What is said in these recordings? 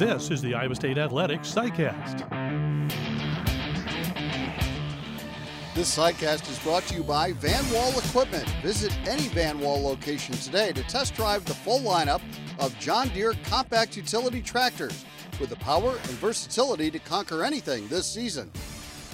This is the Iowa State Athletics CyCast. This CyCast is brought to you by Van Wall Equipment. Visit any Van Wall location today to test drive the full lineup of John Deere compact utility tractors with the power and versatility to conquer anything this season.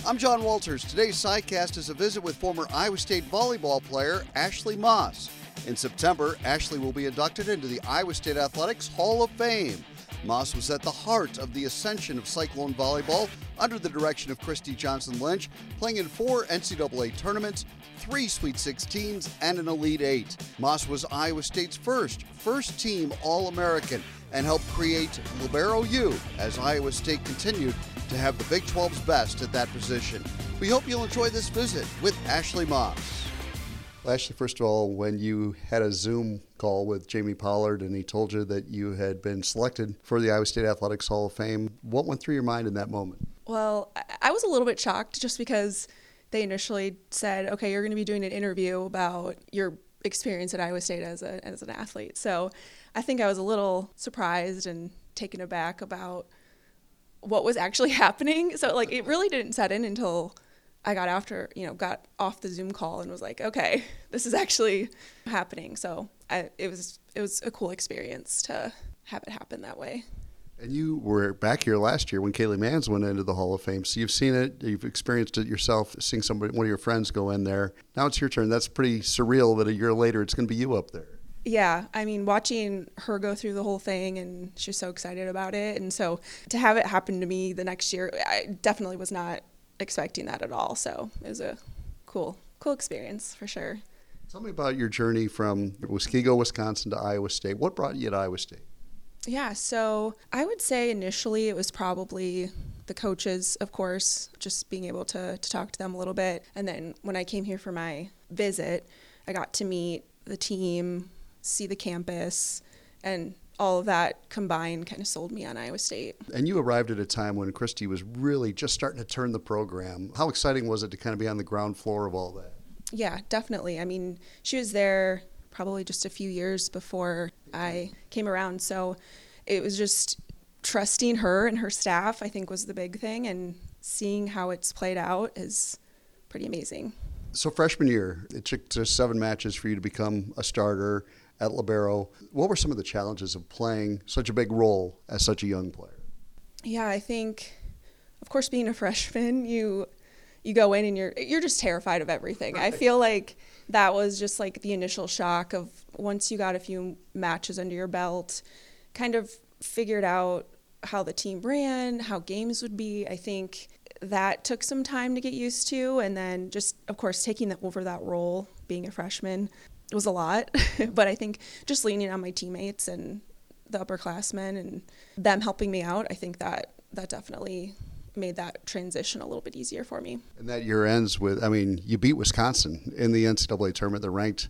I'm John Walters. Today's CyCast is a visit with former Iowa State volleyball player Ashley Moss. In September, Ashley will be inducted into the Iowa State Athletics Hall of Fame. Moss was at the heart of the ascension of Cyclone volleyball under the direction of Christy Johnson Lynch, playing in four NCAA tournaments, three Sweet 16s, and an Elite Eight. Moss was Iowa State's first first team All American and helped create Libero U as Iowa State continued to have the Big 12's best at that position. We hope you'll enjoy this visit with Ashley Moss. Ashley, first of all, when you had a Zoom call with Jamie Pollard and he told you that you had been selected for the Iowa State Athletics Hall of Fame, what went through your mind in that moment? Well, I was a little bit shocked just because they initially said, okay, you're going to be doing an interview about your experience at Iowa State as, a, as an athlete. So I think I was a little surprised and taken aback about what was actually happening. So, like, it really didn't set in until I got after, you know, got off the Zoom call and was like, okay, this is actually happening. So I, it was it was a cool experience to have it happen that way. And you were back here last year when Kaylee Manns went into the Hall of Fame. So you've seen it, you've experienced it yourself, seeing somebody, one of your friends go in there. Now it's your turn. That's pretty surreal that a year later it's going to be you up there. Yeah, I mean, watching her go through the whole thing and she's so excited about it. And so to have it happen to me the next year, I definitely was not expecting that at all. So it was a cool, cool experience for sure. Tell me about your journey from Muskego, Wisconsin to Iowa State. What brought you to Iowa State? Yeah, so I would say initially it was probably the coaches, of course, just being able to, to talk to them a little bit. And then when I came here for my visit, I got to meet the team, see the campus, and all of that combined kind of sold me on Iowa State. And you arrived at a time when Christy was really just starting to turn the program. How exciting was it to kind of be on the ground floor of all that? Yeah, definitely. I mean, she was there probably just a few years before I came around. So it was just trusting her and her staff, I think, was the big thing. And seeing how it's played out is pretty amazing. So, freshman year, it took just seven matches for you to become a starter at Libero. What were some of the challenges of playing such a big role as such a young player? Yeah, I think, of course, being a freshman, you you go in and you're you're just terrified of everything. Right. I feel like that was just like the initial shock of once you got a few matches under your belt, kind of figured out how the team ran, how games would be. I think that took some time to get used to and then just of course taking over that role being a freshman was a lot, but I think just leaning on my teammates and the upperclassmen and them helping me out, I think that that definitely made that transition a little bit easier for me. And that year ends with, I mean, you beat Wisconsin in the NCAA tournament. They're ranked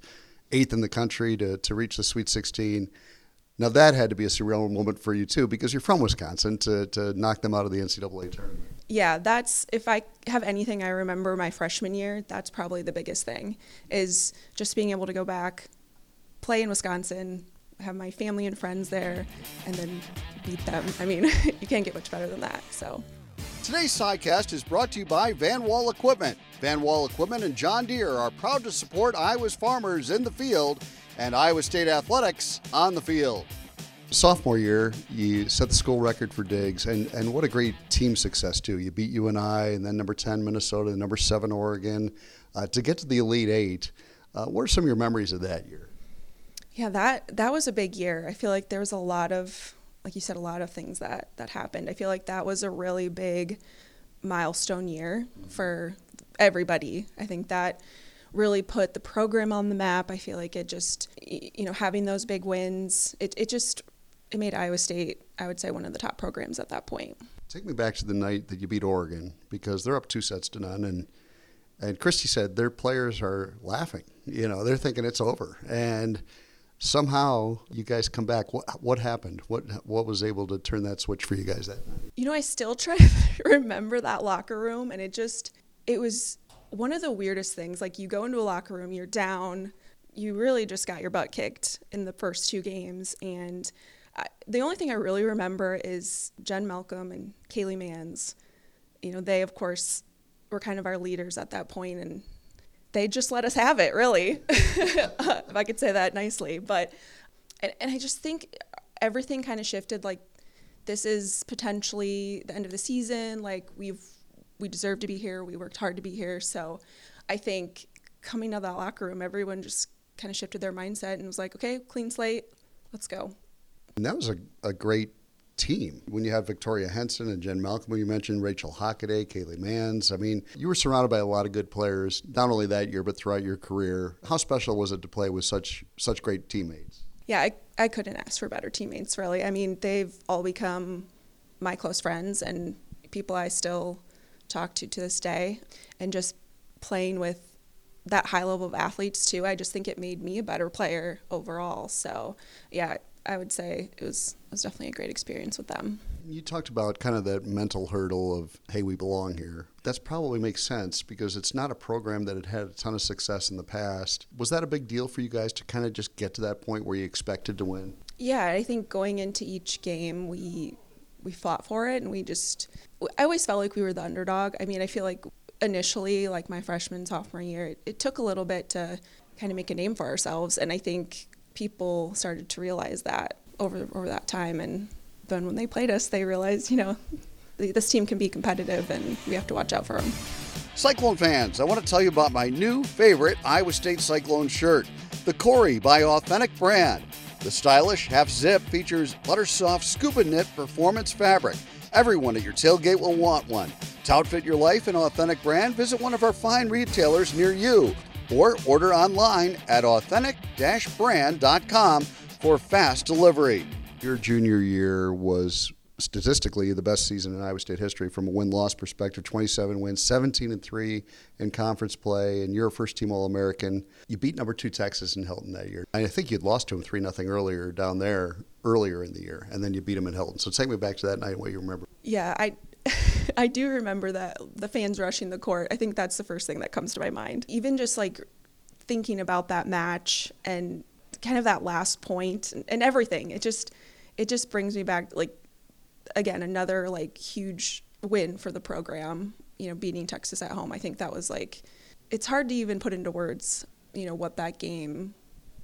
eighth in the country to, to reach the Sweet 16. Now that had to be a surreal moment for you too, because you're from Wisconsin to, to knock them out of the NCAA tournament yeah, that's if I have anything I remember my freshman year, that's probably the biggest thing is just being able to go back, play in Wisconsin, have my family and friends there, and then beat them. I mean, you can't get much better than that. So. Today's CyCast is brought to you by Van Wall Equipment. Van Wall Equipment and John Deere are proud to support Iowa's farmers in the field and Iowa State athletics on the field sophomore year, you set the school record for digs, and, and what a great team success too. You beat UNI, and then number ten Minnesota, and number seven Oregon, uh, to get to the Elite Eight. Uh, what are some of your memories of that year? Yeah, that that was a big year. I feel like there was a lot of, like you said, a lot of things that that happened. I feel like that was a really big milestone year mm-hmm. for everybody. I think that really put the program on the map. I feel like it just, you know, having those big wins, it, it just it made Iowa State, I would say, one of the top programs at that point. Take me back to the night that you beat Oregon because they're up two sets to none, and and Christy said their players are laughing. You know, they're thinking it's over, and somehow you guys come back. What what happened? What what was able to turn that switch for you guys that night? You know, I still try to remember that locker room, and it just it was one of the weirdest things. Like you go into a locker room, you're down, you really just got your butt kicked in the first two games, and I, the only thing I really remember is Jen Malcolm and Kaylee Manns. You know, they of course were kind of our leaders at that point, and they just let us have it, really, if I could say that nicely. But and, and I just think everything kind of shifted. Like this is potentially the end of the season. Like we've we deserve to be here. We worked hard to be here. So I think coming out of that locker room, everyone just kind of shifted their mindset and was like, okay, clean slate, let's go. And that was a, a great team. When you have Victoria Henson and Jen Malcolm, you mentioned Rachel Hockaday, Kaylee Manns. I mean, you were surrounded by a lot of good players, not only that year, but throughout your career. How special was it to play with such such great teammates? Yeah, I, I couldn't ask for better teammates, really. I mean, they've all become my close friends and people I still talk to to this day. And just playing with that high level of athletes, too, I just think it made me a better player overall. So, yeah, I would say it was it was definitely a great experience with them. You talked about kind of that mental hurdle of hey, we belong here. That's probably makes sense because it's not a program that had had a ton of success in the past. Was that a big deal for you guys to kind of just get to that point where you expected to win? Yeah, I think going into each game, we we fought for it, and we just I always felt like we were the underdog. I mean, I feel like initially, like my freshman sophomore year, it, it took a little bit to kind of make a name for ourselves, and I think people started to realize that over over that time. And then when they played us, they realized, you know, this team can be competitive, and we have to watch out for them. Cyclone fans, I want to tell you about my new favorite Iowa State Cyclone shirt, the Corey by Authentic Brand. The stylish half zip features butter soft scuba knit performance fabric. Everyone at your tailgate will want one. To outfit your life in Authentic Brand, visit one of our fine retailers near you or order online at authentic-brand.com for fast delivery. Your junior year was statistically the best season in Iowa State history from a win-loss perspective. 27 wins, 17 and three in conference play, and you're a first-team All-American. You beat number two Texas in Hilton that year. I think you'd lost to them three nothing earlier down there earlier in the year, and then you beat them in Hilton. So take me back to that night. What you remember? Yeah, I. I do remember that the fans rushing the court. I think that's the first thing that comes to my mind. Even just like thinking about that match and kind of that last point and, and everything. It just it just brings me back like again another like huge win for the program. You know, beating Texas at home. I think that was like it's hard to even put into words. You know what that game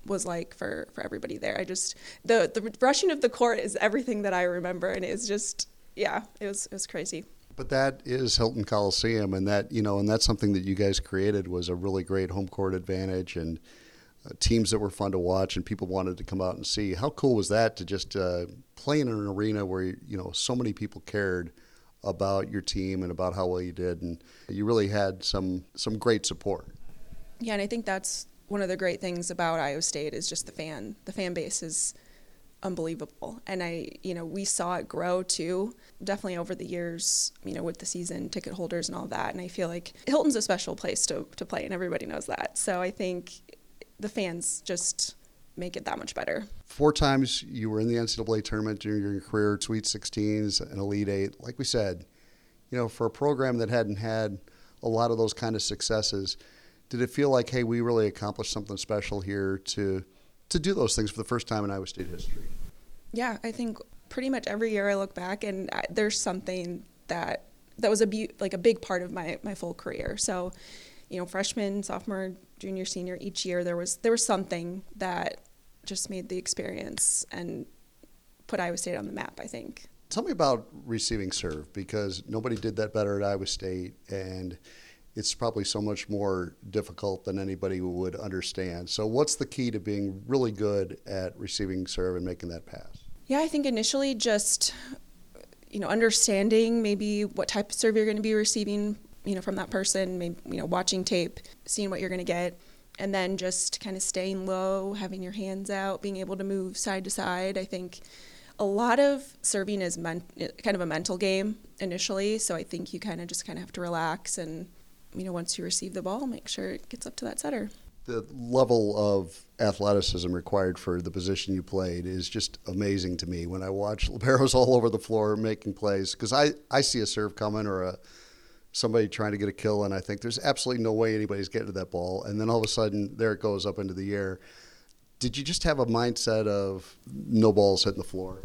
was like for for everybody there. I just the the rushing of the court is everything that I remember, and it's just yeah, it was it was crazy. But that is Hilton Coliseum, and that you know, and that's something that you guys created was a really great home court advantage and teams that were fun to watch and people wanted to come out and see. How cool was that to just uh, play in an arena where you know so many people cared about your team and about how well you did, and you really had some some great support. Yeah, and I think that's one of the great things about Iowa State is just the fan. The fan base is unbelievable. And I, you know, we saw it grow too, definitely over the years, you know, with the season ticket holders and all that. And I feel like Hilton's a special place to, to play, and everybody knows that. So I think the fans just make it that much better. Four times you were in the NCAA tournament during your career, Sweet 16s, and Elite Eight. Like we said, you know, for a program that hadn't had a lot of those kind of successes, did it feel like, hey, we really accomplished something special here to to do those things for the first time in Iowa State history? Yeah, I think pretty much every year I look back and I, there's something that that was a be- like a big part of my my full career. So, you know, freshman, sophomore, junior, senior, each year there was there was something that just made the experience and put Iowa State on the map. I think. Tell me about receiving serve because nobody did that better at Iowa State, and it's probably so much more difficult than anybody would understand. So, what's the key to being really good at receiving serve and making that pass? Yeah, I think initially just you know understanding maybe what type of serve you're going to be receiving, you know, from that person. Maybe you know watching tape, seeing what you're going to get, and then just kind of staying low, having your hands out, being able to move side to side. I think a lot of serving is men- kind of a mental game initially. So I think you kind of just kind of have to relax and you know, once you receive the ball, make sure it gets up to that setter. The level of athleticism required for the position you played is just amazing to me when I watch liberos all over the floor making plays because I, I see a serve coming or a somebody trying to get a kill and I think there's absolutely no way anybody's getting to that ball and then all of a sudden there it goes up into the air. Did you just have a mindset of no balls hitting the floor?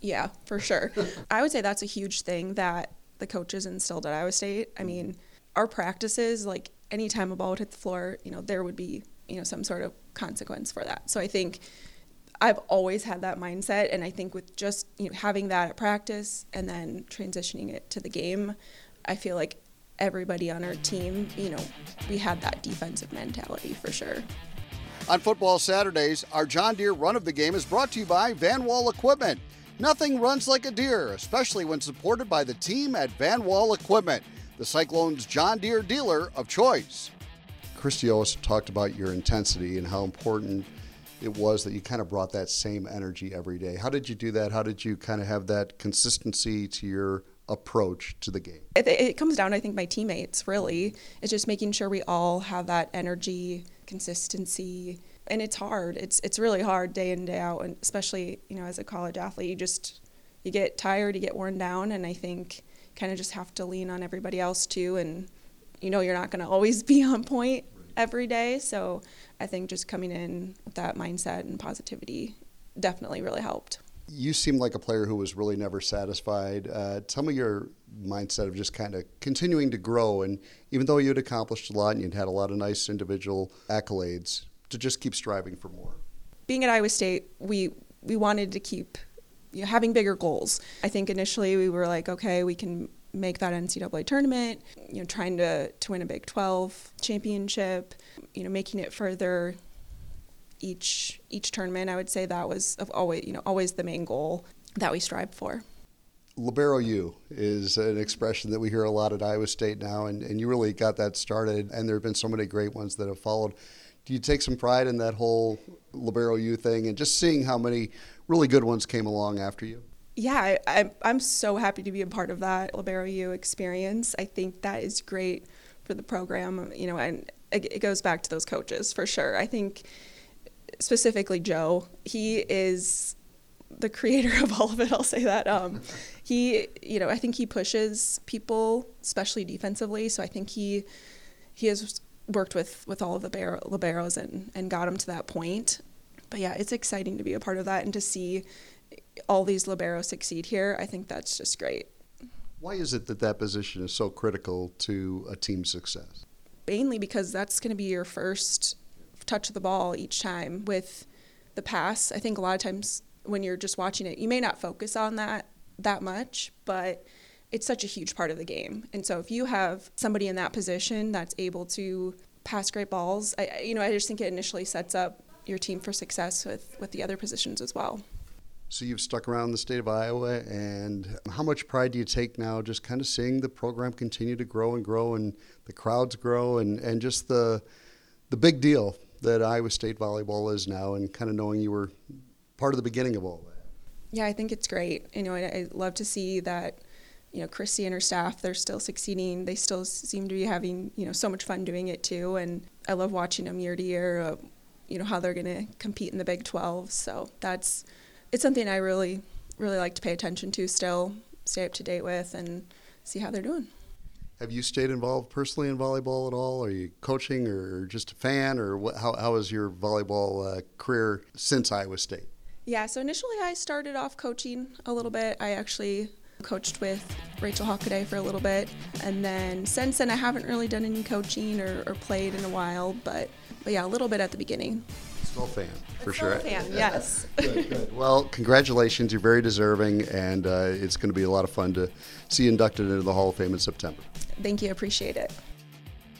Yeah, for sure. I would say that's a huge thing that the coaches instilled at Iowa State. I mean, our practices, like anytime a ball would hit the floor, you know, there would be, you know, some sort of consequence for that. So I think I've always had that mindset and I think with just, you know, having that at practice and then transitioning it to the game, I feel like everybody on our team, you know, we had that defensive mentality for sure. On football Saturdays, our John Deere Run of the Game is brought to you by Van Wall Equipment. Nothing runs like a deer, especially when supported by the team at Van Wall Equipment, the Cyclones John Deere dealer of choice. Christy also talked about your intensity and how important it was that you kind of brought that same energy every day. How did you do that? How did you kind of have that consistency to your approach to the game? It, it comes down, I think, my teammates really. It's just making sure we all have that energy, consistency, and it's hard. It's it's really hard day in day out, and especially you know as a college athlete, you just you get tired, you get worn down, and I think kind of just have to lean on everybody else too. And you know you're not going to always be on point every day, so I think just coming in with that mindset and positivity definitely really helped. You seem like a player who was really never satisfied. Uh, tell me your mindset of just kind of continuing to grow, and even though you'd accomplished a lot and you'd had a lot of nice individual accolades, to just keep striving for more. Being at Iowa State, we we wanted to keep you know, having bigger goals. I think initially we were like, okay, we can make that NCAA tournament, you know, trying to, to win a Big 12 championship, you know, making it further each each tournament. I would say that was always, you know, always the main goal that we strive for. Libero U is an expression that we hear a lot at Iowa State now, and, and you really got that started, and there have been so many great ones that have followed. Do you take some pride in that whole Libero U thing and just seeing how many really good ones came along after you? Yeah, I, I'm so happy to be a part of that Libero U experience. I think that is great for the program, you know, and it goes back to those coaches for sure. I think specifically Joe, he is the creator of all of it. I'll say that. Um, he, you know, I think he pushes people, especially defensively. So I think he he has worked with with all of the bar- liberos and and got them to that point. But yeah, it's exciting to be a part of that and to see all these liberos succeed here. I think that's just great. Why is it that that position is so critical to a team's success? Mainly because that's going to be your first touch the ball each time with the pass. I think a lot of times when you're just watching it, you may not focus on that that much, but it's such a huge part of the game. And so if you have somebody in that position that's able to pass great balls, I, you know, I just think it initially sets up your team for success with, with the other positions as well. So you've stuck around the state of Iowa, and how much pride do you take now just kind of seeing the program continue to grow and grow and the crowds grow and, and just the, the big deal that Iowa State volleyball is now and kind of knowing you were part of the beginning of all that. Yeah, I think it's great. You know, I, I love to see that, you know, Christy and her staff, they're still succeeding. They still seem to be having, you know, so much fun doing it too. And I love watching them year to year, uh, you know, how they're going to compete in the Big 12. So that's, it's something I really, really like to pay attention to still, stay up to date with, and see how they're doing. Have you stayed involved personally in volleyball at all? Are you coaching or just a fan, or what, how, how has your volleyball uh, career since Iowa State? Yeah, so initially I started off coaching a little bit. I actually coached with Rachel Hockaday for a little bit, and then since then I haven't really done any coaching or, or played in a while, but, but yeah, a little bit at the beginning. Still fan, for Still sure. Fan, yes. good, good. Well, congratulations. You're very deserving, and uh, it's going to be a lot of fun to see you inducted into the Hall of Fame in September. Thank you. Appreciate it.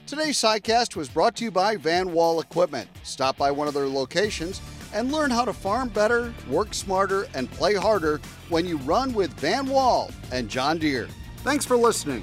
Today's sidecast was brought to you by Van Wall Equipment. Stop by one of their locations and learn how to farm better, work smarter, and play harder when you run with Van Wall and John Deere. Thanks for listening.